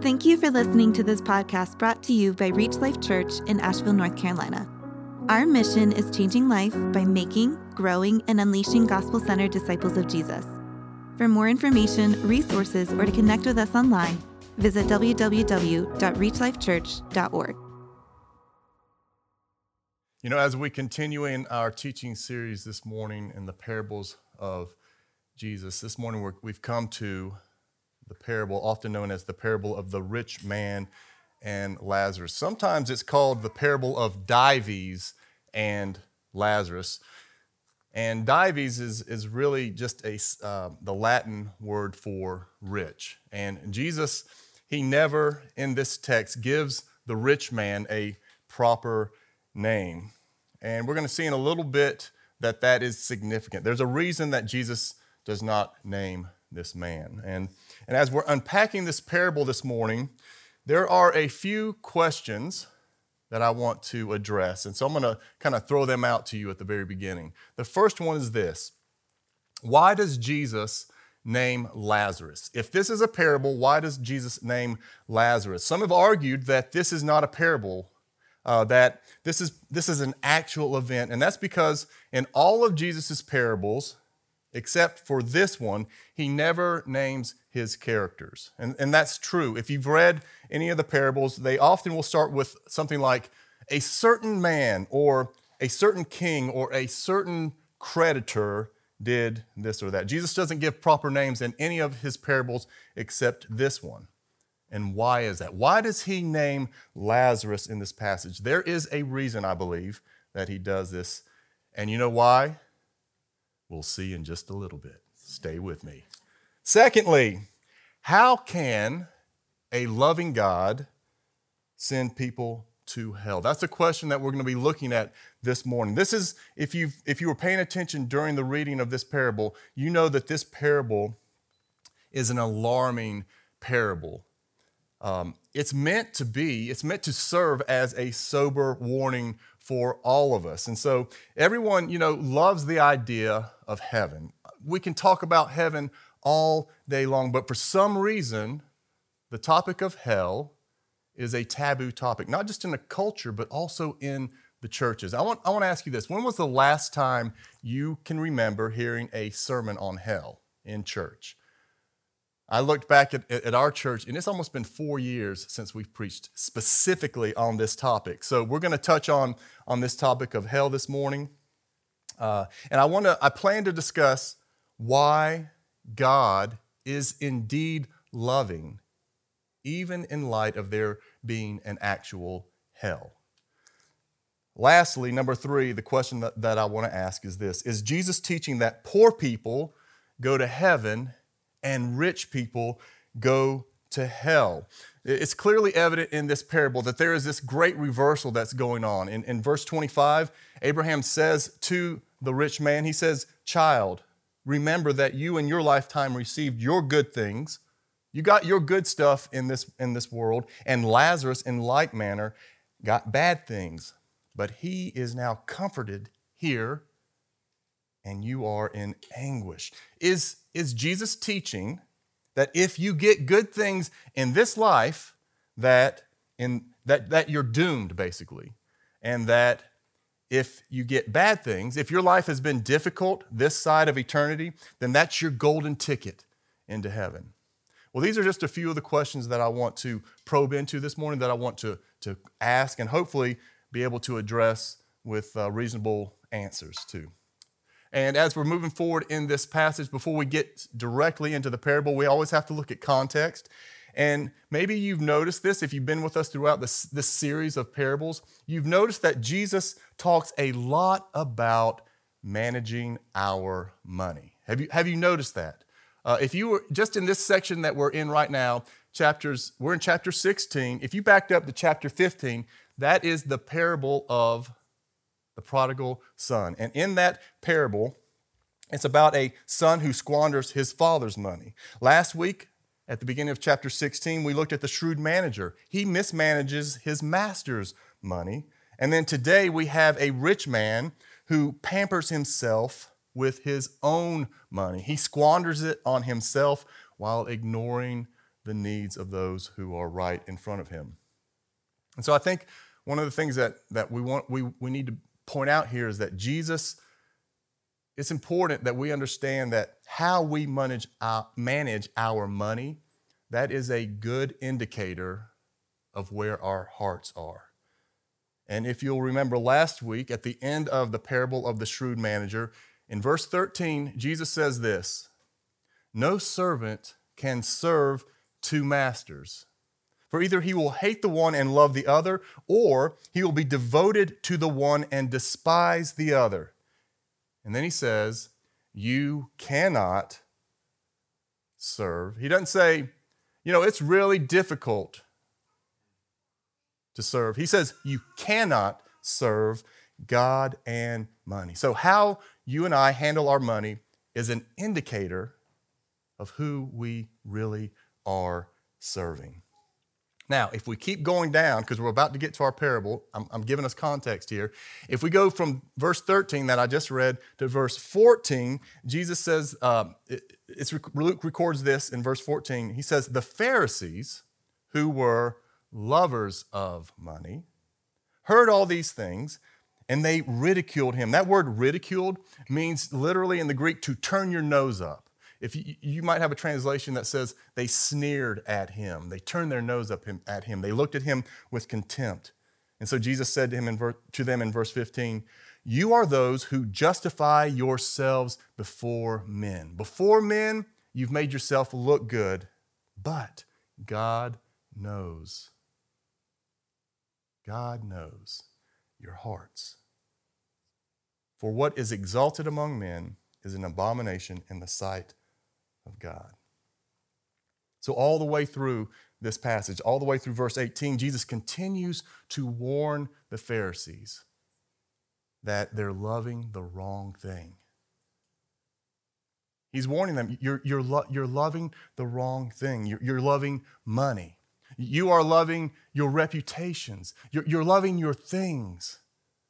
Thank you for listening to this podcast brought to you by Reach Life Church in Asheville, North Carolina. Our mission is changing life by making, growing, and unleashing gospel centered disciples of Jesus. For more information, resources, or to connect with us online, visit www.reachlifechurch.org. You know, as we continue in our teaching series this morning in the parables of Jesus, this morning we have come to the parable, often known as the parable of the rich man and Lazarus. Sometimes it's called the parable of Dives and Lazarus. And Dives is, is really just a, uh, the Latin word for rich. And Jesus, he never in this text gives the rich man a proper name. And we're going to see in a little bit that that is significant. There's a reason that Jesus does not name this man. And, and as we're unpacking this parable this morning, there are a few questions that I want to address. And so I'm going to kind of throw them out to you at the very beginning. The first one is this Why does Jesus name Lazarus? If this is a parable, why does Jesus name Lazarus? Some have argued that this is not a parable. Uh, that this is this is an actual event, and that's because in all of Jesus' parables, except for this one, he never names his characters. And, and that's true. If you've read any of the parables, they often will start with something like a certain man or a certain king or a certain creditor did this or that. Jesus doesn't give proper names in any of his parables except this one. And why is that? Why does he name Lazarus in this passage? There is a reason, I believe, that he does this. And you know why? We'll see in just a little bit. Stay with me. Secondly, how can a loving God send people to hell? That's a question that we're going to be looking at this morning. This is, if you if you were paying attention during the reading of this parable, you know that this parable is an alarming parable. Um, it's meant to be, it's meant to serve as a sober warning for all of us. And so everyone, you know, loves the idea of heaven. We can talk about heaven all day long, but for some reason, the topic of hell is a taboo topic, not just in the culture, but also in the churches. I want, I want to ask you this when was the last time you can remember hearing a sermon on hell in church? I looked back at, at our church, and it's almost been four years since we've preached specifically on this topic. So we're going to touch on, on this topic of hell this morning. Uh, and I want to, I plan to discuss why God is indeed loving, even in light of there being an actual hell. Lastly, number three, the question that, that I want to ask is this Is Jesus teaching that poor people go to heaven and rich people go to hell. It's clearly evident in this parable that there is this great reversal that's going on. In, in verse 25, Abraham says to the rich man, he says, Child, remember that you in your lifetime received your good things. You got your good stuff in this, in this world, and Lazarus, in like manner, got bad things. But he is now comforted here, and you are in anguish. Is is Jesus teaching that if you get good things in this life, that, in, that, that you're doomed, basically. And that if you get bad things, if your life has been difficult this side of eternity, then that's your golden ticket into heaven. Well, these are just a few of the questions that I want to probe into this morning, that I want to, to ask, and hopefully be able to address with uh, reasonable answers too. And as we're moving forward in this passage, before we get directly into the parable, we always have to look at context. And maybe you've noticed this if you've been with us throughout this, this series of parables. You've noticed that Jesus talks a lot about managing our money. Have you, have you noticed that? Uh, if you were just in this section that we're in right now, chapters, we're in chapter 16. If you backed up to chapter 15, that is the parable of the prodigal son. And in that parable, it's about a son who squanders his father's money. Last week, at the beginning of chapter 16, we looked at the shrewd manager. He mismanages his master's money. And then today, we have a rich man who pampers himself with his own money. He squanders it on himself while ignoring the needs of those who are right in front of him. And so I think one of the things that, that we, want, we, we need to point out here is that Jesus, it's important that we understand that how we manage our, manage our money, that is a good indicator of where our hearts are. And if you'll remember last week, at the end of the parable of the shrewd manager, in verse 13, Jesus says this No servant can serve two masters. For either he will hate the one and love the other, or he will be devoted to the one and despise the other. And then he says, You cannot serve. He doesn't say, You know, it's really difficult to serve. He says, You cannot serve God and money. So, how you and I handle our money is an indicator of who we really are serving. Now, if we keep going down, because we're about to get to our parable, I'm, I'm, giving us context here. If we go from verse 13 that I just read to verse 14, Jesus says, uh, it, Luke records this in verse 14. He says, The Pharisees, who were lovers of money, heard all these things and they ridiculed him. That word ridiculed means literally in the Greek to turn your nose up. If you, you, might have a translation that says they sneered at him, they turned their nose up him, at him, they looked at him with contempt. And so Jesus said to, him ver- to them in verse 15, You are those who justify yourselves before men. Before men, you've made yourself look good, but God knows. God knows your hearts. For what is exalted among men is an abomination in the sight of God. So, all the way through this passage, all the way through verse 18, Jesus continues to warn the Pharisees that they're loving the wrong thing. He's warning them you're, you're, lo- you're loving the wrong thing. You're, you're loving money. You are loving your reputations. You're, you're loving your things.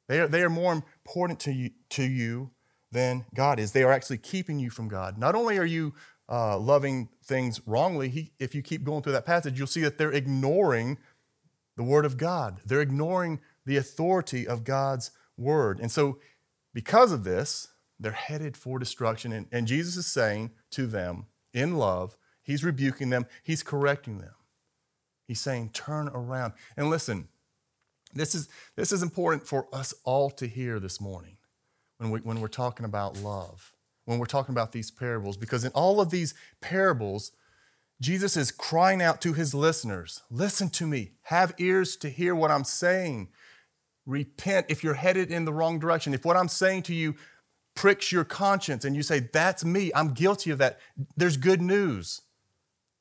They are, they are more important to you, to you than God is. They are actually keeping you from God. Not only are you uh, loving things wrongly, he, if you keep going through that passage, you'll see that they're ignoring the Word of God. They're ignoring the authority of God's Word. And so, because of this, they're headed for destruction. And, and Jesus is saying to them in love, He's rebuking them, He's correcting them. He's saying, Turn around. And listen, this is, this is important for us all to hear this morning when, we, when we're talking about love when we're talking about these parables because in all of these parables, Jesus is crying out to his listeners listen to me, have ears to hear what I'm saying. Repent if you're headed in the wrong direction. If what I'm saying to you pricks your conscience and you say, That's me, I'm guilty of that, there's good news.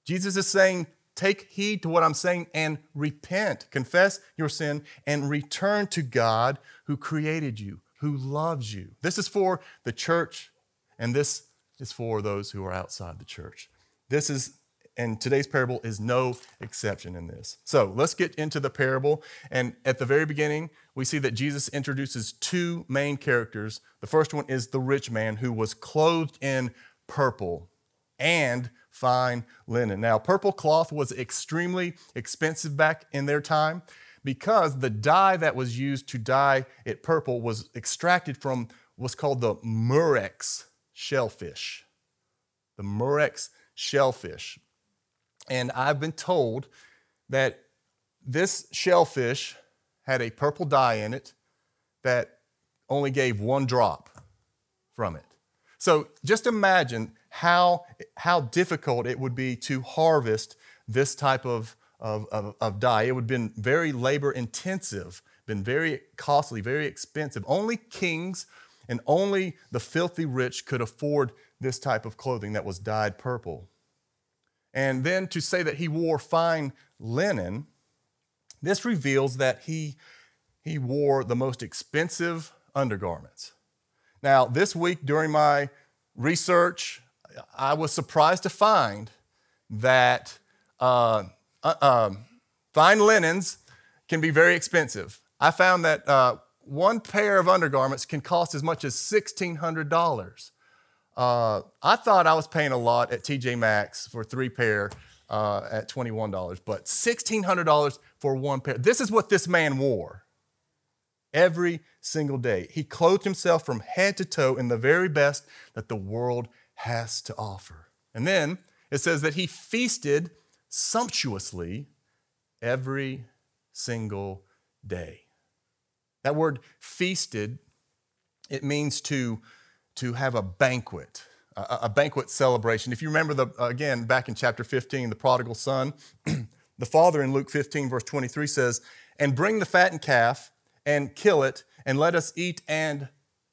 Jesus is saying, Take heed to what I'm saying and repent, confess your sin, and return to God who created you, who loves you. This is for the church and this is for those who are outside the church. This is, and today's parable is no exception in this. So let's get into the parable. And at the very beginning, we see that Jesus introduces two main characters. The first one is the rich man who was clothed in purple and fine linen. Now, purple cloth was extremely expensive back in their time because the dye that was used to dye it purple was extracted from what's called the murex shellfish, the Murex shellfish. And I've been told that this shellfish had a purple dye in it that only gave one drop from it. So just imagine how, how difficult it would be to harvest this type of, of, of, of dye. It would have been very labor intensive, been very costly, very expensive. Only kings and only the filthy rich could afford this type of clothing that was dyed purple. And then to say that he wore fine linen, this reveals that he, he wore the most expensive undergarments. Now, this week during my research, I was surprised to find that uh, uh, um, fine linens can be very expensive. I found that uh, one pair of undergarments can cost as much as $1,600. Uh, I thought I was paying a lot at TJ Maxx for three pair uh, at $21, but $1,600 for one pair. This is what this man wore every single day. He clothed himself from head to toe in the very best that the world has to offer. And then it says that he feasted sumptuously every single day. That word feasted, it means to, to have a banquet, a, a banquet celebration. If you remember, the, again, back in chapter 15, the prodigal son, the father in Luke 15, verse 23 says, And bring the fattened calf and kill it, and let us eat and,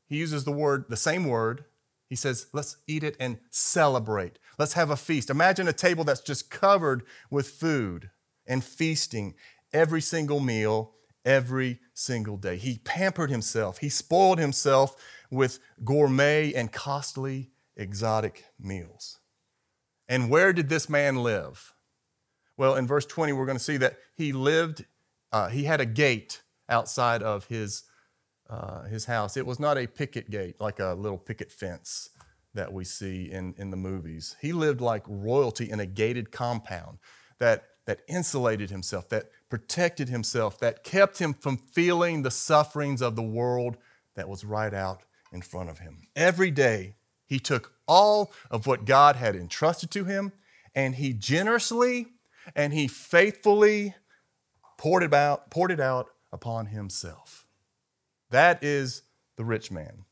he uses the word, the same word, he says, let's eat it and celebrate. Let's have a feast. Imagine a table that's just covered with food and feasting every single meal, every single day. He pampered himself, he spoiled himself with gourmet and costly exotic meals. And where did this man live? Well, in verse 20, we're going to see that he lived, uh, he had a gate outside of his, uh, his house. It was not a picket gate, like a little picket fence that we see in, in the movies. He lived like royalty in a gated compound that, that insulated himself, that protected himself, that kept him from feeling the sufferings of the world that was right out in front of him. Every day, he took all of what God had entrusted to him and he generously and he faithfully poured it out, poured it out upon himself. That is the rich man.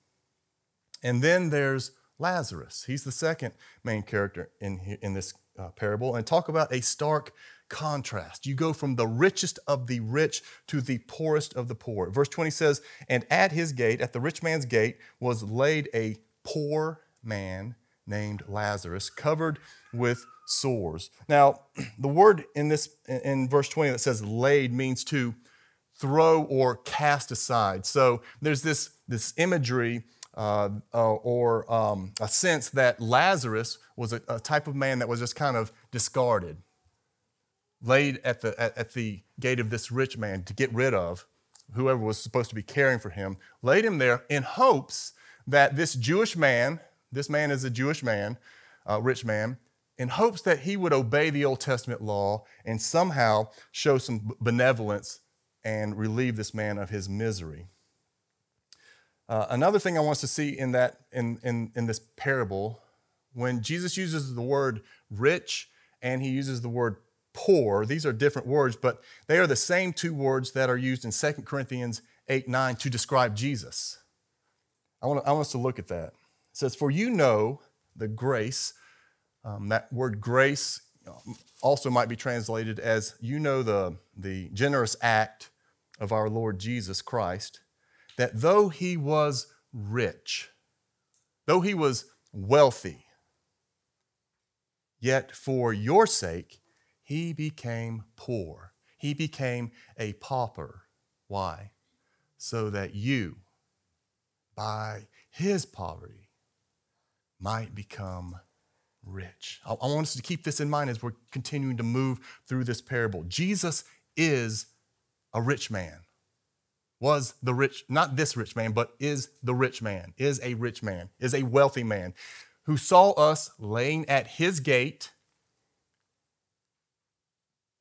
And then there's Lazarus. He's the second main character in, in this uh, parable. And talk about a stark contrast. You go from the richest of the rich to the poorest of the poor. Verse 20 says, And at his gate, at the rich man's gate, was laid a poor man named Lazarus, covered with sores. Now, the word in this in verse 20 that says laid means to throw or cast aside. So there's this, this imagery uh, uh, or um, a sense that Lazarus was a, a, type of man that was just kind of discarded, laid at the, at, at the gate of this rich man to get rid of whoever was supposed to be caring for him, laid him there in hopes that this Jewish man, this man is a Jewish man, uh, rich man, in hopes that he would obey the Old Testament law and somehow show some benevolence and relieve this man of his misery. Uh, another thing I want us to see in that in, in, in this parable, when Jesus uses the word rich and he uses the word poor, these are different words, but they are the same two words that are used in 2 Corinthians 8 9 to describe Jesus. I want, I want us to look at that. It says, For you know the grace, um, that word grace also might be translated as you know the, the generous act of our Lord Jesus Christ, that though he was rich, though he was wealthy, yet for your sake he became poor. He became a pauper. Why? So that you, by his poverty, might become rich. I, want us to keep this in mind as we're continuing to move through this parable. Jesus is a rich man. Was the rich, not this rich man, but is the rich man, is a rich man, is a wealthy man who saw us laying at his gate.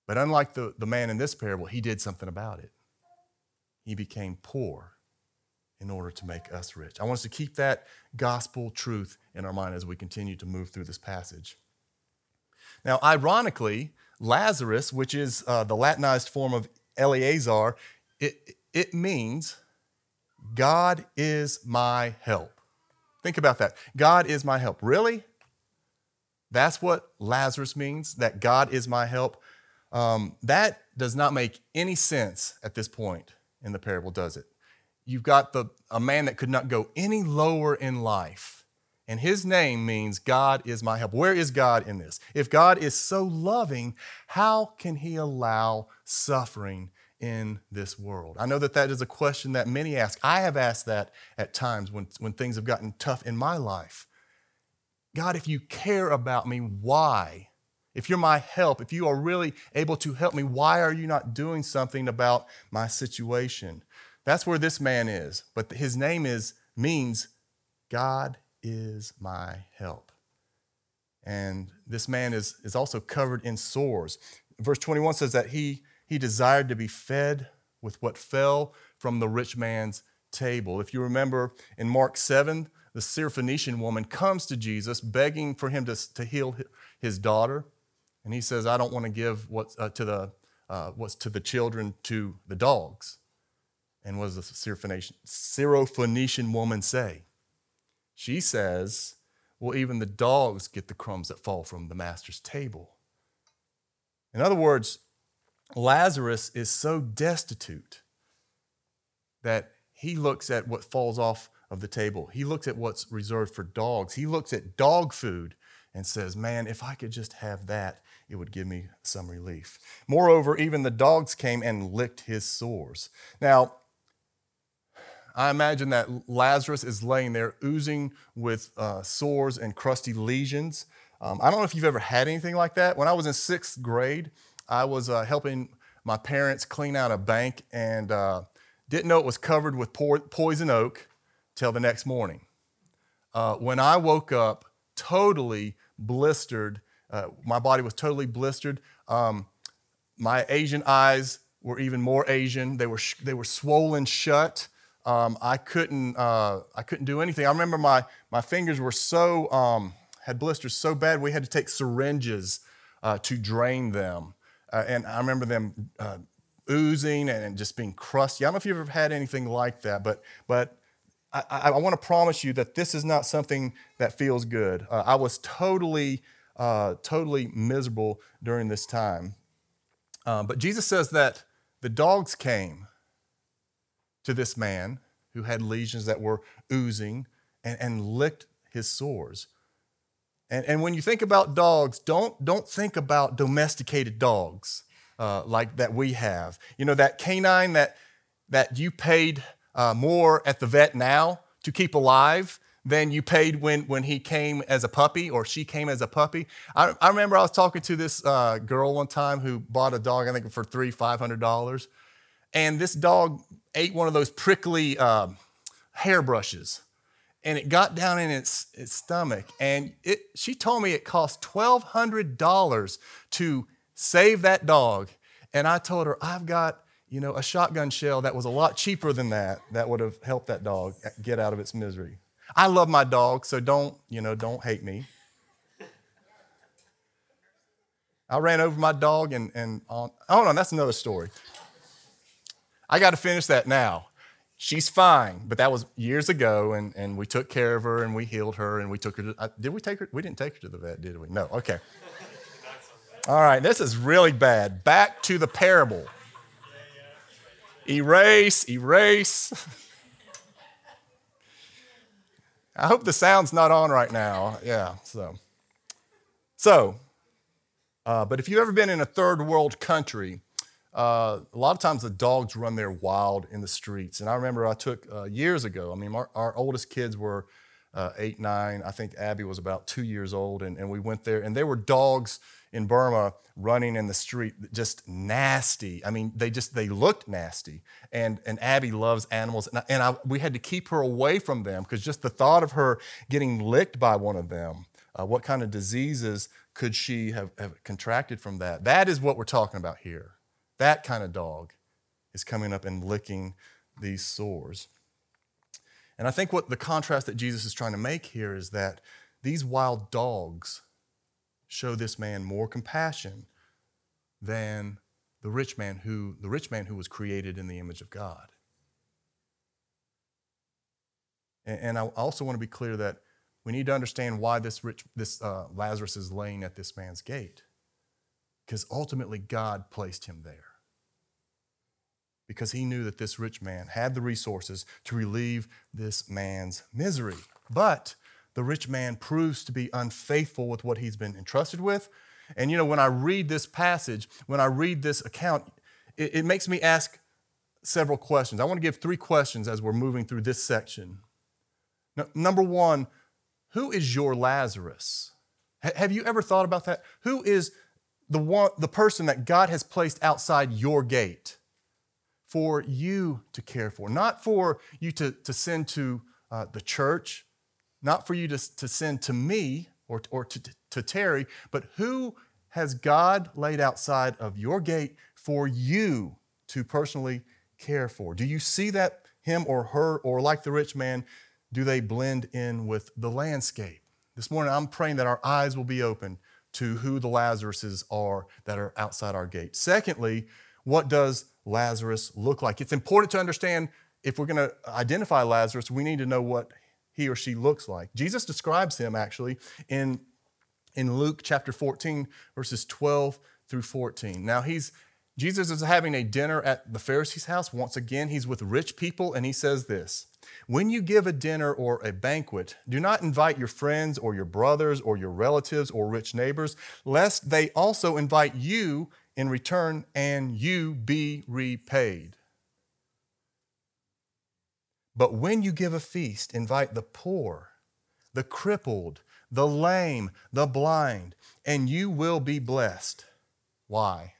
But unlike the, the man in this parable, he did something about it. He became poor in order to make us rich. I want us to keep that gospel truth in our mind as we continue to move through this passage. Now, ironically, Lazarus, which is uh, the Latinized form of Eleazar, it, it means God is my help. Think about that. God is my help. Really? That's what Lazarus means, that God is my help. Um, that does not make any sense at this point in the parable, does it? You've got the, a man that could not go any lower in life and his name means God is my help. Where is God in this? If God is so loving, how can he allow suffering in this world? I know that that is a question that many ask. I have asked that at times when, when things have gotten tough in my life. God, if you care about me, why? If you're my help, if you are really able to help me, why are you not doing something about my situation? That's where this man is. But his name is means God is my help. And this man is, is also covered in sores. Verse 21 says that he, he desired to be fed with what fell from the rich man's table. If you remember in Mark 7, the Syrophoenician woman comes to Jesus begging for him to, to heal his daughter. And he says, I don't want to give what's, uh, to, the, uh, what's to the children to the dogs. And what does the Syrophoenician, woman say? She says, Well, even the dogs get the crumbs that fall from the master's table. In other words, Lazarus is so destitute that he looks at what falls off of the table. He looks at what's reserved for dogs. He looks at dog food and says, Man, if I could just have that, it would give me some relief. Moreover, even the dogs came and licked his sores. Now, I imagine that Lazarus is laying there oozing with uh, sores and crusty lesions. Um, I don't know if you've ever had anything like that. When I was in sixth grade, I was uh, helping my parents clean out a bank and uh, didn't know it was covered with po- poison oak till the next morning. Uh, when I woke up, totally blistered, uh, my body was totally blistered. Um, my Asian eyes were even more Asian. They were, sh- they were swollen shut. Um, I couldn't uh, I couldn't do anything. I remember my my fingers were so um, had blisters so bad we had to take syringes uh, to drain them, uh, and I remember them uh, oozing and just being crusty. I don't know if you've ever had anything like that, but but I, I, I want to promise you that this is not something that feels good. Uh, I was totally uh, totally miserable during this time, Uh, but Jesus says that the dogs came to this man who had lesions that were oozing and, and licked his sores. And, and when you think about dogs, don't, don't think about domesticated dogs uh, like that we have. You know, that canine that, that you paid uh, more at the vet now to keep alive than you paid when, when he came as a puppy or she came as a puppy. I, I remember I was talking to this uh, girl one time who bought a dog, I think for three, five hundred dollars. And this dog ate one of those prickly uh, hairbrushes and it got down in its, its stomach. And it, she told me it cost $1,200 to save that dog. And I told her, I've got, you know, a shotgun shell that was a lot cheaper than that, that would have helped that dog get out of its misery. I love my dog, so don't, you know, don't hate me. I ran over my dog and, and on, oh no, that's another story. I got to finish that now. She's fine, but that was years ago, and, and we took care of her and we healed her and we took her to, uh, did we take her? We didn't take her to the vet, did we? No, okay. All right, this is really bad. Back to the parable. Erase, erase. I hope the sound's not on right now. Yeah, so. So, uh, but if you've ever been in a third world country, uh, a lot of times the dogs run there wild in the streets. And I remember I took uh, years ago, I mean, our, our oldest kids were uh, eight, nine. I think Abby was about two years old. And, and we went there, and there were dogs in Burma running in the street, just nasty. I mean, they just, they looked nasty. And, and Abby loves animals. And, I, and I, we had to keep her away from them because just the thought of her getting licked by one of them, uh, what kind of diseases could she have, have contracted from that? That is what we're talking about here. That kind of dog is coming up and licking these sores. And I think what the contrast that Jesus is trying to make here is that these wild dogs show this man more compassion than the rich man who the rich man who was created in the image of God. And, I also want to be clear that we need to understand why this rich this uh, Lazarus is laying at this man's gate, because ultimately God placed him there because he knew that this rich man had the resources to relieve this man's misery. But the rich man proves to be unfaithful with what he's been entrusted with. And you know, when I read this passage, when I read this account, it, it makes me ask several questions. I want to give three questions as we're moving through this section. Now, number one, who is your Lazarus? H- have you ever thought about that? Who is the one, the person that God has placed outside your gate? for you to care for, not for you to, to send to uh, the church, not for you to, to send to me or, or to, to Terry, but who has God laid outside of your gate for you to personally care for? Do you see that him or her, or like the rich man, do they blend in with the landscape? This morning, I'm praying that our eyes will be open to who the Lazaruses are that are outside our gate. Secondly, what does Lazarus look like? It's important to understand if we're going to identify Lazarus, we need to know what he or she looks like. Jesus describes him actually in, in Luke chapter 14, verses 12 through 14. Now, he's Jesus is having a dinner at the Pharisee's house. Once again, he's with rich people, and he says this When you give a dinner or a banquet, do not invite your friends or your brothers or your relatives or rich neighbors, lest they also invite you in return and you be repaid. But when you give a feast, invite the poor, the crippled, the lame, the blind, and you will be blessed. Why?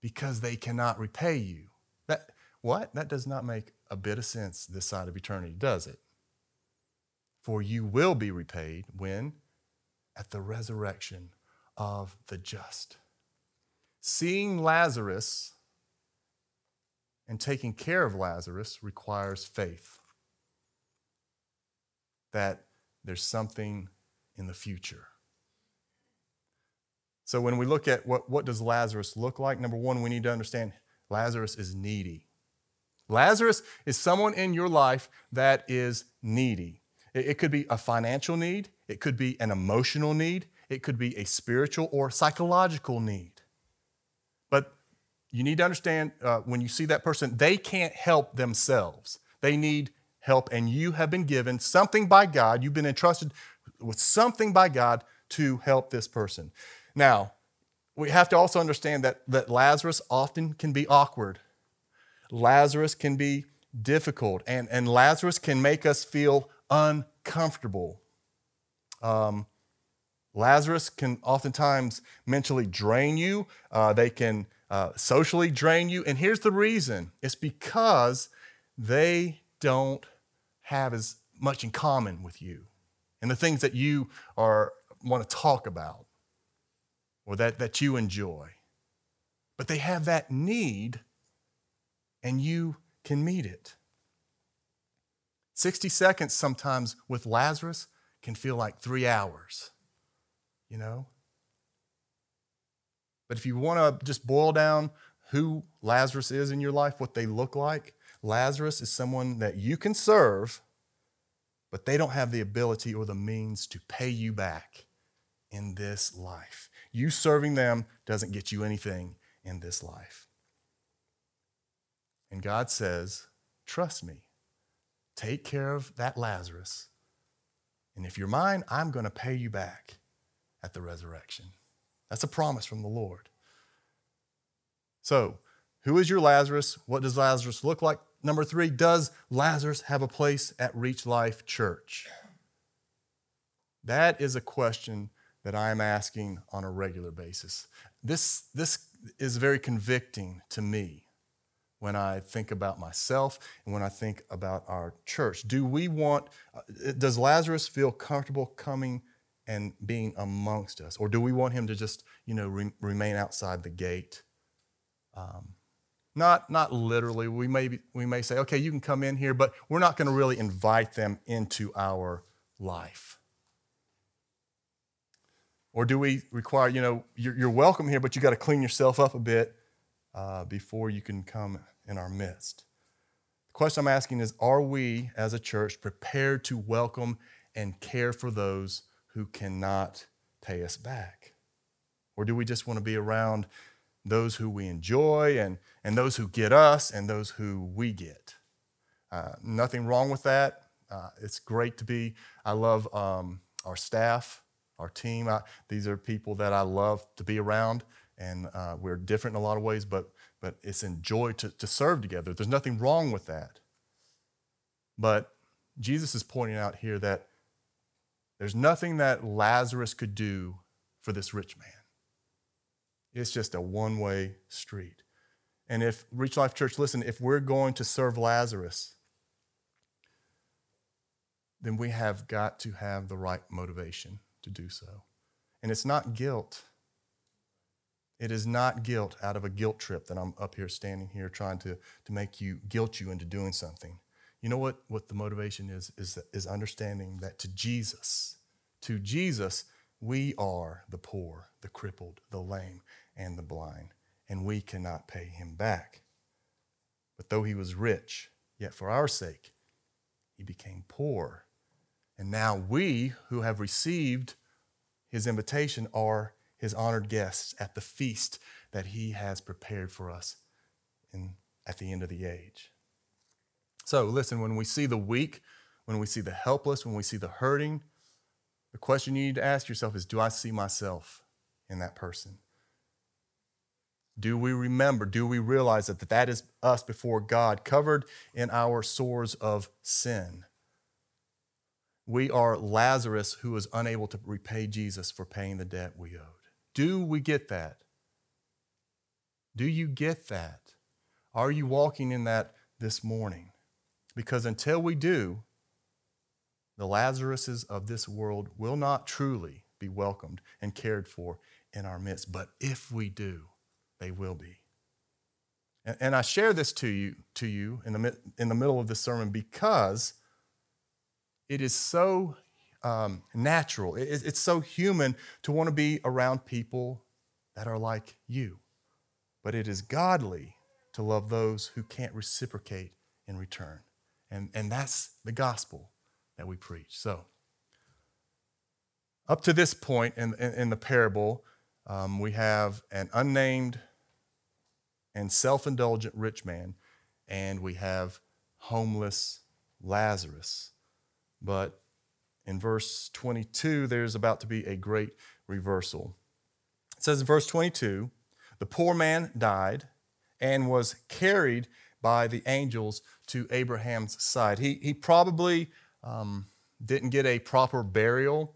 Because they cannot repay you. That what? That does not make a bit of sense this side of eternity, does it? For you will be repaid when? At the resurrection of the just. Seeing Lazarus and taking care of Lazarus requires faith that there's something in the future. So when we look at what, what does Lazarus look like, number one, we need to understand Lazarus is needy. Lazarus is someone in your life that is needy. It, it could be a financial need, it could be an emotional need, it could be a spiritual or psychological need. You need to understand uh, when you see that person, they can't help themselves. They need help, and you have been given something by God. You've been entrusted with something by God to help this person. Now, we have to also understand that, that Lazarus often can be awkward. Lazarus can be difficult, and, and Lazarus can make us feel uncomfortable. Um, Lazarus can oftentimes mentally drain you. Uh, they can uh, socially drain you. And here's the reason it's because they don't have as much in common with you and the things that you are want to talk about or that, that you enjoy. But they have that need and you can meet it. 60 seconds sometimes with Lazarus can feel like three hours, you know? But if you want to just boil down who Lazarus is in your life, what they look like, Lazarus is someone that you can serve, but they don't have the ability or the means to pay you back in this life. You serving them doesn't get you anything in this life. And God says, Trust me, take care of that Lazarus. And if you're mine, I'm going to pay you back at the resurrection. That's a promise from the Lord. So, who is your Lazarus? What does Lazarus look like? Number three, does Lazarus have a place at Reach Life Church? That is a question that I'm asking on a regular basis. This, this is very convicting to me when I think about myself and when I think about our church. Do we want, uh, does Lazarus feel comfortable coming and being amongst us? Or do we want him to just, you know, re- remain outside the gate? Um, not, not literally. We may, be, we may say, okay, you can come in here, but we're not going to really invite them into our life. Or do we require, you know, you're, you're welcome here, but you got to clean yourself up a bit uh, before you can come in our midst? The question I'm asking is Are we as a church prepared to welcome and care for those who cannot pay us back? Or do we just want to be around those who we enjoy and, and those who get us and those who we get? Uh, nothing wrong with that. Uh, it's great to be. I love um, our staff, our team. I, these are people that I love to be around, and uh, we're different in a lot of ways, but, but it's a joy to, to serve together. There's nothing wrong with that. But Jesus is pointing out here that there's nothing that Lazarus could do for this rich man. It's just a one way street. And if Reach Life Church, listen, if we're going to serve Lazarus, then we have got to have the right motivation. to do so. And it's not guilt. It is not guilt out of a guilt trip that I'm up here standing here trying to, to make you guilt you into doing something. You know what, what the motivation is, is? Is understanding that to Jesus, to Jesus, we are the poor, the crippled, the lame, and the blind, and we cannot pay him back. But though he was rich, yet for our sake, he became poor. And now we who have received his invitation are his honored guests at the feast that he has prepared for us in, at the end of the age. So, listen, when we see the weak, when we see the helpless, when we see the hurting, the question you need to ask yourself is Do I see myself in that person? Do we remember, do we realize that that is us before God, covered in our sores of sin? We are Lazarus who was unable to repay Jesus for paying the debt we owed. Do we get that? Do you get that? Are you walking in that this morning? Because until we do, the Lazaruses of this world will not truly be welcomed and cared for in our midst. But if we do, they will be. And, and I share this to you, to you in, the, in the middle of this sermon because it is so um, natural, it, it's so human to want to be around people that are like you. But it is godly to love those who can't reciprocate in return. And, and that's the gospel that we preach. So, up to this point in, in, in the parable, um, we have an unnamed and self indulgent rich man, and we have homeless Lazarus. But in verse 22, there's about to be a great reversal. It says in verse 22 the poor man died and was carried by the angels to Abraham's side. He, he probably um, didn't get a proper burial.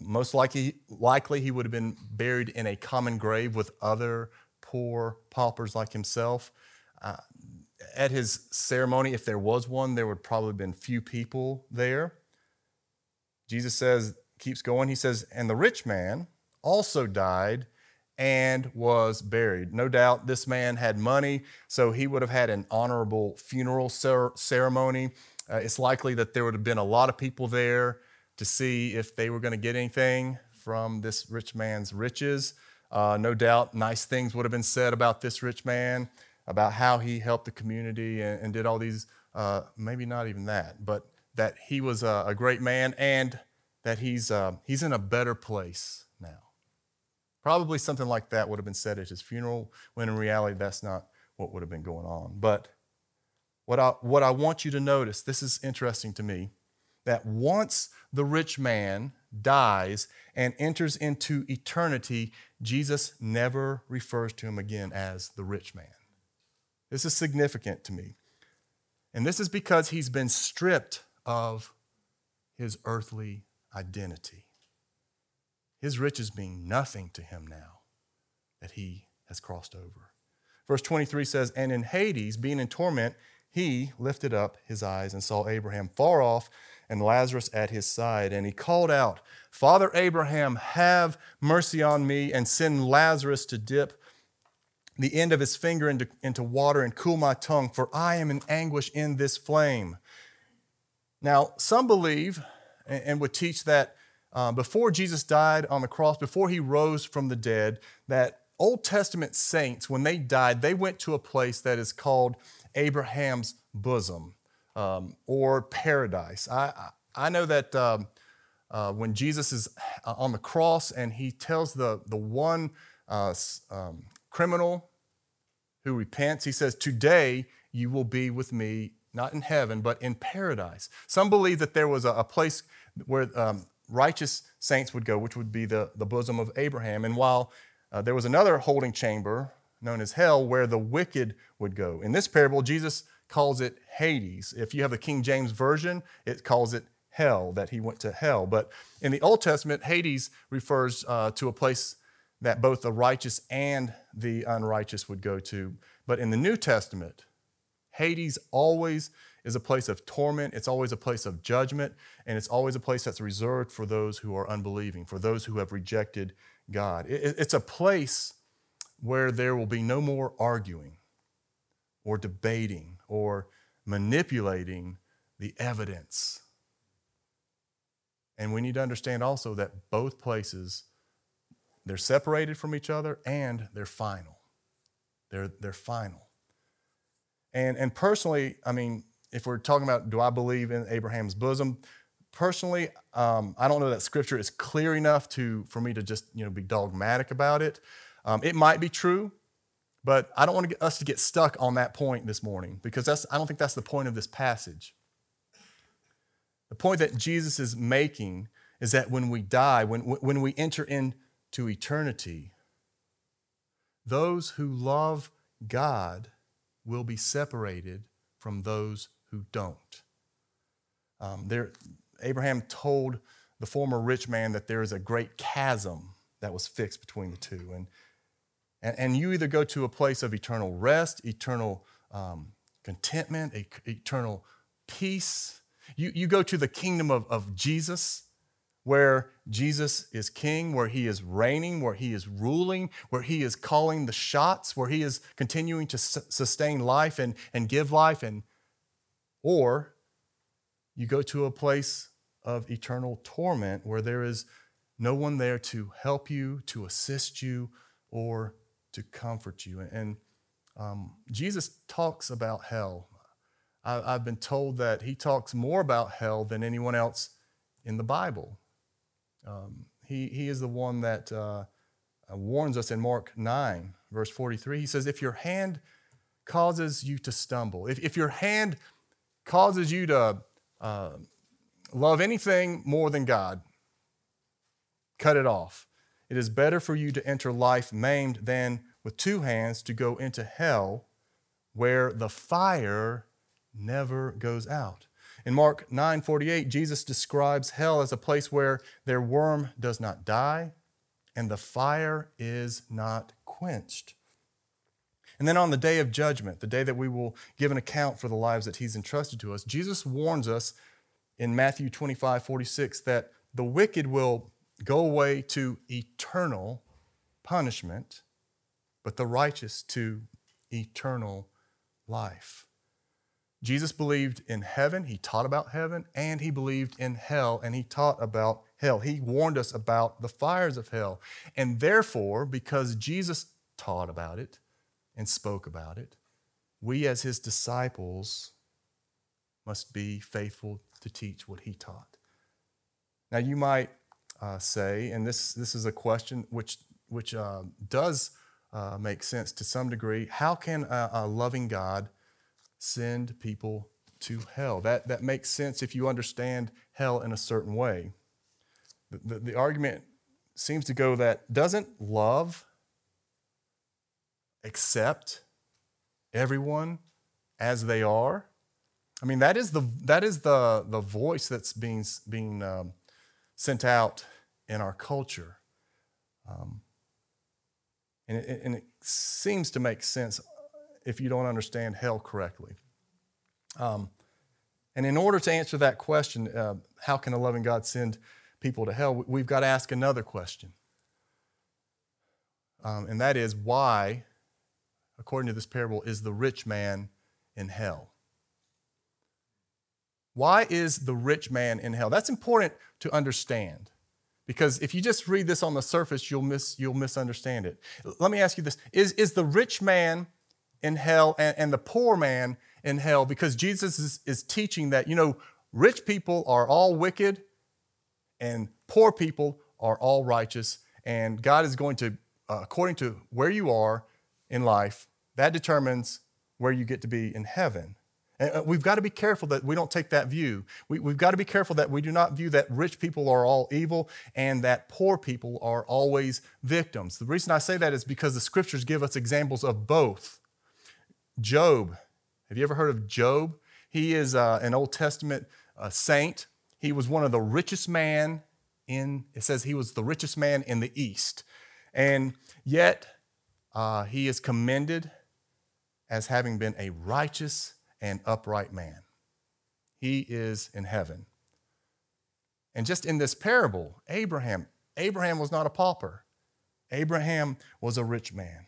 Most likely, likely, he would have been buried in a common grave with other poor paupers like himself. Uh, at his ceremony, if there was one, there would probably have been few people there. Jesus says, keeps going, he says, and the rich man also died and was buried. No doubt this man had money, so he would have had an honorable funeral ceremony. Uh, it's likely that there would have been a lot of people there to see if they were going to get anything from this rich man's riches. Uh, no doubt nice things would have been said about this rich man, about how he helped the community and, and did all these, uh, maybe not even that, but that he was a, a great man and that he's, uh, he's in a better place. Probably something like that would have been said at his funeral, when in reality, that's not what would have been going on. But what I, what I want you to notice, this is interesting to me, that once the rich man dies and enters into eternity, Jesus never refers to him again as the rich man. This is significant to me. And this is because he's been stripped of his earthly identity. His riches mean nothing to him now that he has crossed over. Verse 23 says, And in Hades, being in torment, he lifted up his eyes and saw Abraham far off and Lazarus at his side. And he called out, Father Abraham, have mercy on me and send Lazarus to dip the end of his finger into, into water and cool my tongue, for I am in anguish in this flame. Now, some believe and would teach that uh, before Jesus died on the cross, before he rose from the dead, that Old Testament saints, when they died, they went to a place that is called Abraham's bosom um, or paradise. I, I know that um, uh, when Jesus is uh, on the cross and he tells the, the one uh, um, criminal who repents, he says, Today you will be with me, not in heaven, but in paradise. Some believe that there was a, a place where um, righteous saints would go, which would be the, the bosom of Abraham. And while uh, there was another holding chamber known as hell where the wicked would go. In this parable, Jesus calls it Hades. If you have the King James Version, it calls it hell, that he went to hell. But in the Old Testament, Hades refers uh, to a place that both the righteous and the unrighteous would go to. But in the New Testament, Hades always is a place of torment, it's always a place of judgment, and it's always a place that's reserved for those who are unbelieving, for those who have rejected God. It's a place where there will be no more arguing or debating or manipulating the evidence. And we need to understand also that both places they're separated from each other and they're final. They're, they're final. And, and personally, I mean, if we're talking about do I believe in Abraham's bosom, personally, um, I don't know that scripture is clear enough to, for me to just you know, be dogmatic about it. Um, it might be true, but I don't want to get, us to get stuck on that point this morning because that's, I don't think that's the point of this passage. The point that Jesus is making is that when we die, when, when we enter into eternity, those who love God will be separated from those who don't. Um, there, Abraham told the former rich man that there is a great chasm that was fixed between the two. And, and, and you either go to a place of eternal rest, eternal um, contentment, eternal peace. You, you go to the kingdom of, of Jesus, where Jesus is king, where he is reigning, where he is ruling, where he is calling the shots, where he is continuing to su- sustain life and, and give life, and or you go to a place of eternal torment where there is no one there to help you, to assist you, or to comfort you. And um, Jesus talks about hell. I, I've been told that he talks more about hell than anyone else in the Bible. Um, he, he is the one that uh, warns us in Mark 9, verse 43. He says, If your hand causes you to stumble, if, if your hand causes you to uh, love anything more than God, cut it off. It is better for you to enter life maimed than with two hands to go into hell where the fire never goes out. In Mark 9:48, Jesus describes hell as a place where their worm does not die and the fire is not quenched. And then on the day of judgment, the day that we will give an account for the lives that he's entrusted to us, Jesus warns us in Matthew 25, 46 that the wicked will go away to eternal punishment, but the righteous to eternal life. Jesus believed in heaven, he taught about heaven, and he believed in hell, and he taught about hell. He warned us about the fires of hell. And therefore, because Jesus taught about it, and spoke about it. We, as his disciples, must be faithful to teach what he taught. Now, you might uh, say, and this, this is a question which, which uh, does uh, make sense to some degree how can a, a loving God send people to hell? That, that makes sense if you understand hell in a certain way. The, the, the argument seems to go that doesn't love accept everyone as they are. I mean, that is the, that is the, the voice that's being, being um, sent out in our culture. Um, and, it, and it seems to make sense if you don't understand hell correctly. Um, and in order to answer that question, uh, how can a loving God send people to hell? We've got to ask another question. Um, and that is why according to this parable, is the rich man in hell. Why is the rich man in hell? That's important to understand because if you just read this on the surface, you'll, miss, you'll misunderstand it. Let me ask you this Is, is the rich man in hell and, and the poor man in hell? Because Jesus is, is teaching that, you know, rich people are all wicked and poor people are all righteous. And God is going to, uh, according to where you are, in life, that determines where you get to be in heaven. And uh, we've got to be careful that we don't take that view. We, have got to be careful that we do not view that rich people are all evil and that poor people are always victims. The reason I say that is because the scriptures give us examples of both. Job, have you ever heard of Job? He is uh, an Old Testament uh, saint. He was one of the richest man in, it says he was the richest man in the East. And yet uh, he is commended as having been a righteous and upright man. He is in heaven. And just in this parable, Abraham, Abraham was not a pauper. Abraham was a rich man.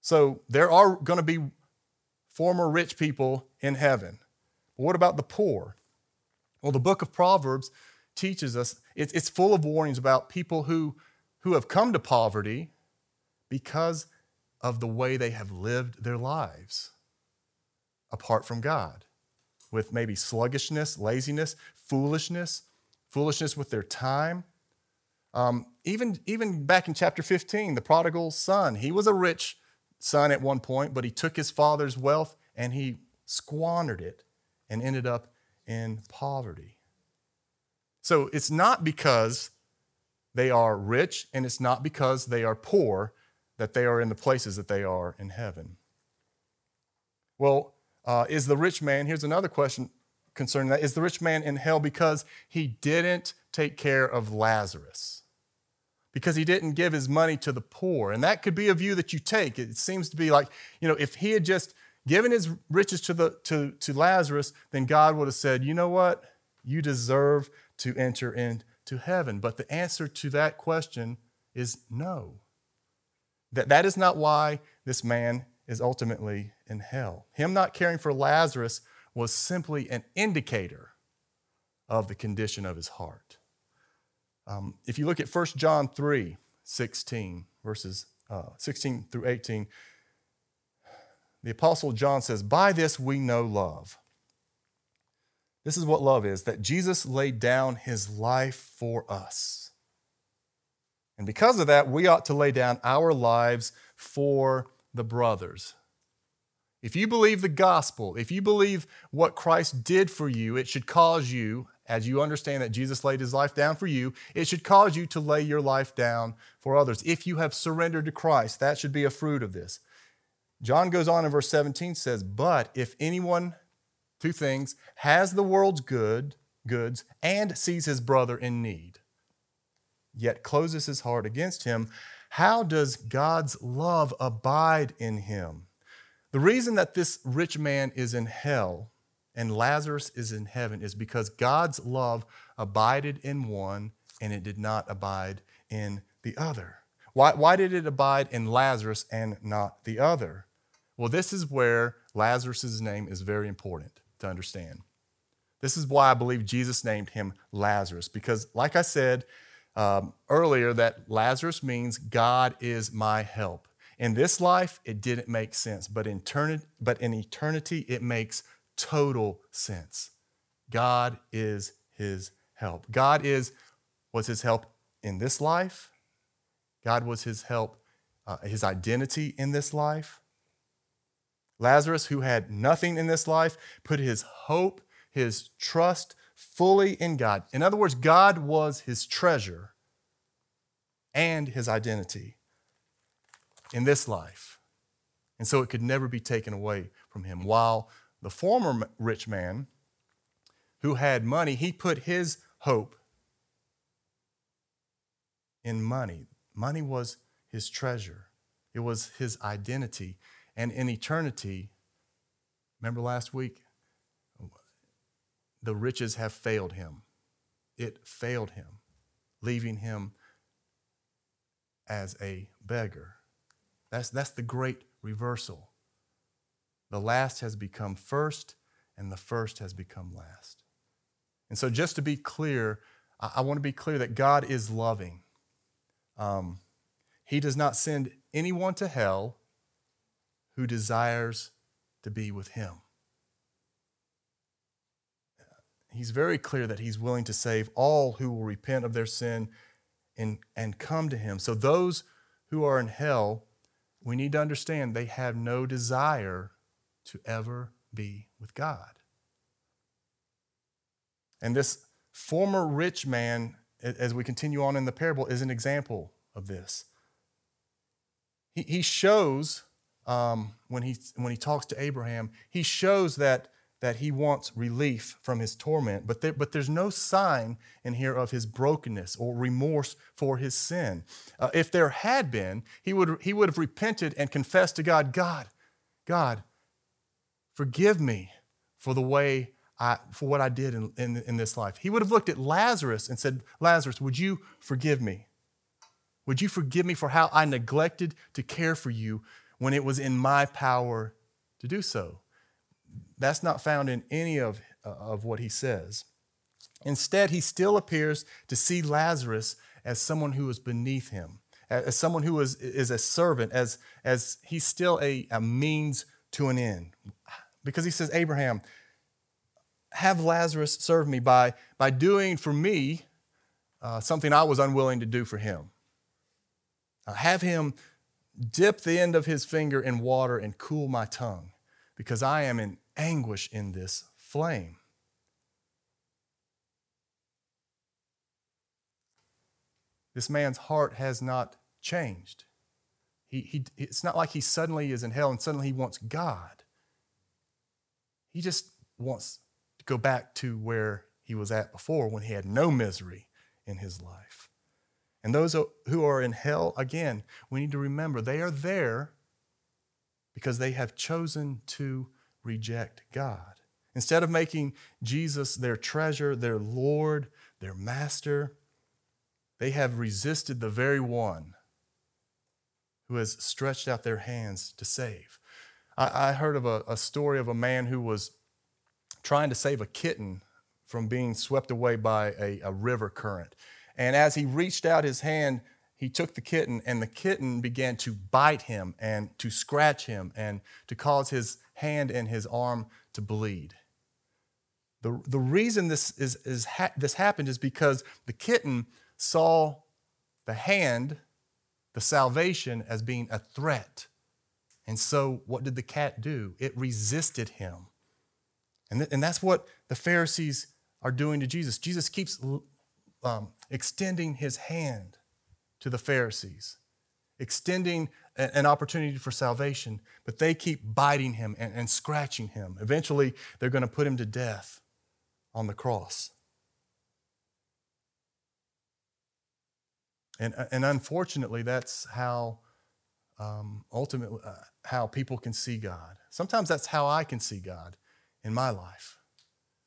So there are going to be former rich people in heaven. But what about the poor? Well, the book of Proverbs teaches us it's, full of warnings about people who, who have come to poverty because of the way they have lived their lives apart from God, with maybe sluggishness, laziness, foolishness, foolishness with their time. Um, even, even back in chapter 15, the prodigal son, he was a rich son at one point, but he took his father's wealth and he squandered it and ended up in poverty. So it's not because they are rich and it's not because they are poor that they are in the places that they are in heaven. Well, uh, is the rich man, here's another question concerning that, is the rich man in hell because he didn't take care of Lazarus? Because he didn't give his money to the poor. And that could be a view that you take. It seems to be like, you know, if he had just given his riches to, the, to, to Lazarus, then God would have said, you know what? You deserve to enter into heaven. But the answer to that question is no. That, that is not why this man is ultimately in hell. Him not caring for Lazarus was simply an indicator of the condition of his heart. Um, if you look at 1 John 3 16, verses uh, 16 through 18, the Apostle John says, By this we know love. This is what love is that Jesus laid down his life for us. And because of that, we ought to lay down our lives for the brothers. If you believe the gospel, if you believe what Christ did for you, it should cause you, as you understand that Jesus laid his life down for you, it should cause you to lay your life down for others. If you have surrendered to Christ, that should be a fruit of this. John goes on in verse 17 says, "But if anyone two things has the world's good goods and sees his brother in need, yet closes his heart against him, how does God's love abide in him?" The reason that this rich man is in hell and Lazarus is in heaven is because God's love abided in one and it did not abide in the other. Why, why did it abide in Lazarus and not the other? Well, this is where Lazarus' name is very important to understand. This is why I believe Jesus named him Lazarus, because, like I said um, earlier, that Lazarus means God is my help. In this life, it didn't make sense, but in, eternity, but in eternity, it makes total sense. God is his help. God is was his help in this life. God was his help, uh, his identity in this life. Lazarus, who had nothing in this life, put his hope, his trust fully in God. In other words, God was his treasure and his identity in this life. And so it could never be taken away from him. While the former rich man who had money, he put his hope in money. Money was his treasure, it was his identity. And in eternity, remember last week? The riches have failed him. It failed him, leaving him as a beggar. That's, that's the great reversal. The last has become first, and the first has become last. And so, just to be clear, I, I want to be clear that God is loving. Um, he does not send anyone to hell who desires to be with Him. He's very clear that He's willing to save all who will repent of their sin and, and come to Him. So, those who are in hell we need to understand they have no desire to ever be with God. And this former rich man, as we continue on in the parable, is an example of this. He, he shows, um, when, he, when he talks to Abraham, he shows that that he wants relief from his torment, but, there, but there's no sign in here of his brokenness or remorse for his sin. Uh, if there had been, he would, he would have repented and confessed to God, God, God, forgive me for the way I, for what I did in, in, in this life. He would have looked at Lazarus and said, Lazarus, would you forgive me? Would you forgive me for how I neglected to care for you when it was in my power to do so? That's not found in any of, uh, of what he says. Instead, he still appears to see Lazarus as someone who is beneath him, as someone who is, is a servant, as, as he's still a, a means to an end. Because he says, Abraham, have Lazarus serve me by, by doing for me uh, something I was unwilling to do for him. Uh, have him dip the end of his finger in water and cool my tongue, because I am in anguish in this flame. This man's heart has not changed. He, he, it's not like he suddenly is in hell and suddenly he wants God. He just wants to go back to where he was at before when he had no misery in his life. And those who are in hell, again, we need to remember they are there because they have chosen to reject God. Instead of making Jesus their treasure, their Lord, their master, they have resisted the very one who has stretched out their hands to save. I, I heard of a, a story of a man who was trying to save a kitten from being swept away by a, a river current. And as he reached out his hand, he took the kitten, and the kitten began to bite him and to scratch him and to cause his hand and his arm to bleed. The, the reason this, is, is ha- this happened is because the kitten saw the hand, the salvation, as being a threat. And so, what did the cat do? It resisted him. And, th- and that's what the Pharisees are doing to Jesus. Jesus keeps um, extending his hand to the Pharisees, extending an opportunity for salvation, but they keep biting him and, and scratching him. Eventually, they're going to put him to death on the cross. And, and unfortunately, that's how um, ultimately uh, how people can see God. Sometimes that's how I can see God in my life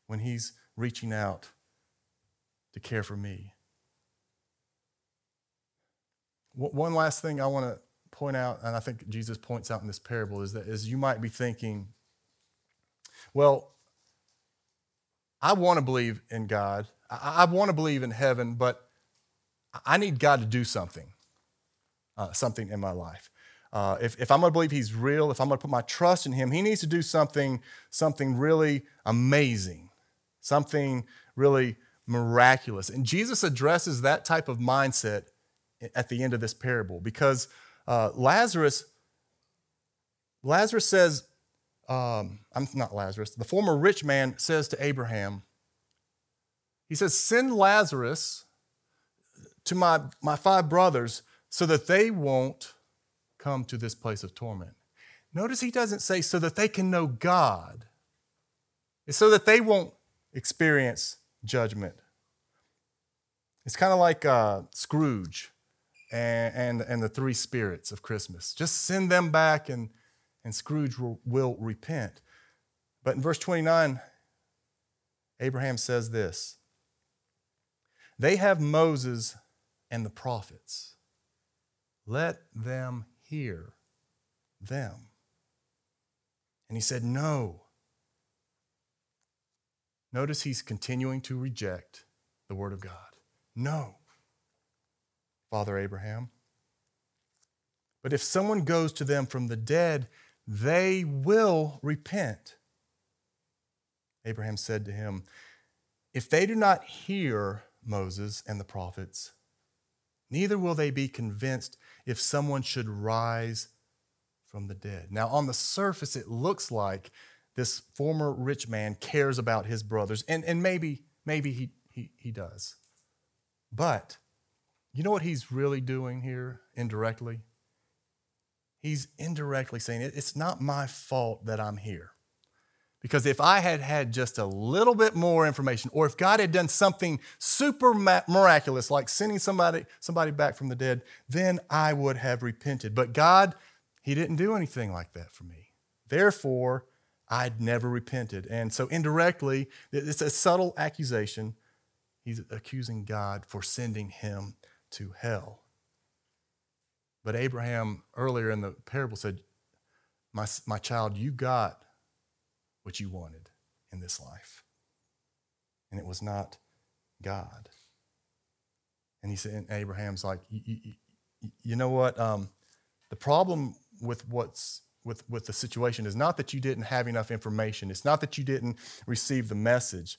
when He's reaching out to care for me. One last thing I want to point out, and I think Jesus points out in this parable, is that as you might be thinking, well, I want to believe in God. I, I want to believe in heaven, but I need God to do something, uh, something in my life. Uh, if, if I'm going to believe He's real, if I'm going to put my trust in Him, He needs to do something, something really amazing, something really miraculous. And Jesus addresses that type of mindset at the end of this parable because uh, Lazarus, Lazarus says, um, I'm not Lazarus, the former rich man says to Abraham, he says, Send Lazarus to my, my five brothers so that they won't come to this place of torment. Notice he doesn't say so that they can know God, it's so that they won't experience judgment. It's kind of like uh, Scrooge and, and, and, the three spirits of Christmas. Just send them back and, and Scrooge will, will repent. But in verse 29, Abraham says this They have Moses and the prophets. Let them hear them. And he said, No. Notice he's continuing to reject the word of God. No, Father Abraham. But if someone goes to them from the dead, they will repent. Abraham said to him, If they do not hear Moses and the prophets, neither will they be convinced if someone should rise from the dead. Now, on the surface, it looks like this former rich man cares about his brothers, and, and maybe, maybe he, he, he does. But you know what he's really doing here indirectly? He's indirectly saying, It's not my fault that I'm here. Because if I had had just a little bit more information, or if God had done something super miraculous, like sending somebody, somebody back from the dead, then I would have repented. But God, He didn't do anything like that for me. Therefore, I'd never repented. And so, indirectly, it's a subtle accusation. He's accusing God for sending him to hell. But Abraham, earlier in the parable, said, My, my child, you got what you wanted in this life. And it was not God. And he said, and Abraham's like, You know what? Um, the problem with what's with, with the situation is not that you didn't have enough information. It's not that you didn't receive the message.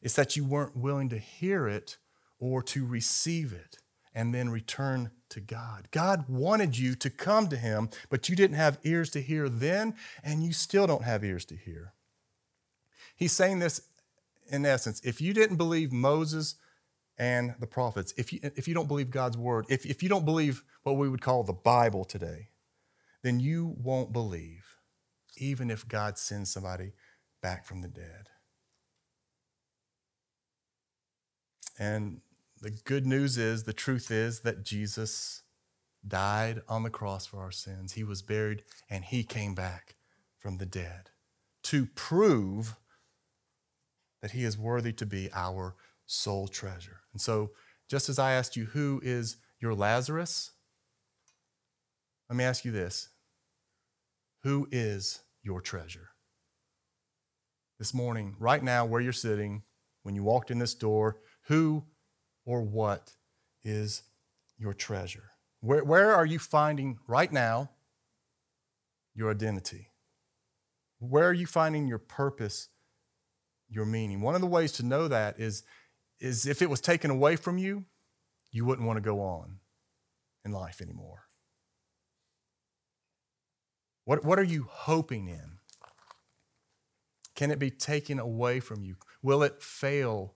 It's that you weren't willing to hear it or to receive it and then return to God. God wanted you to come to Him, but you didn't have ears to hear then, and you still don't have ears to hear. He's saying this in essence if you didn't believe Moses and the prophets, if you, if you don't believe God's word, if, if you don't believe what we would call the Bible today, then you won't believe, even if God sends somebody back from the dead. And the good news is, the truth is that Jesus died on the cross for our sins. He was buried and he came back from the dead to prove that he is worthy to be our sole treasure. And so, just as I asked you, who is your Lazarus? Let me ask you this who is your treasure? This morning, right now, where you're sitting, when you walked in this door, who or what is your treasure? Where, where are you finding right now your identity? Where are you finding your purpose, your meaning? One of the ways to know that is, is if it was taken away from you, you wouldn't want to go on in life anymore. What, what are you hoping in? Can it be taken away from you? Will it fail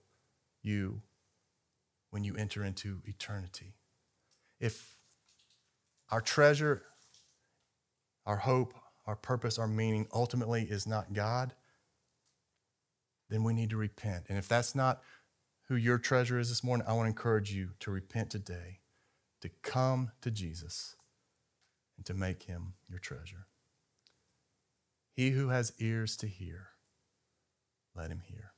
you when you enter into eternity? If our treasure, our hope, our purpose, our meaning ultimately is not God, then we need to repent. And if that's not who your treasure is this morning, I want to encourage you to repent today, to come to Jesus, and to make him your treasure. He who has ears to hear, let him hear.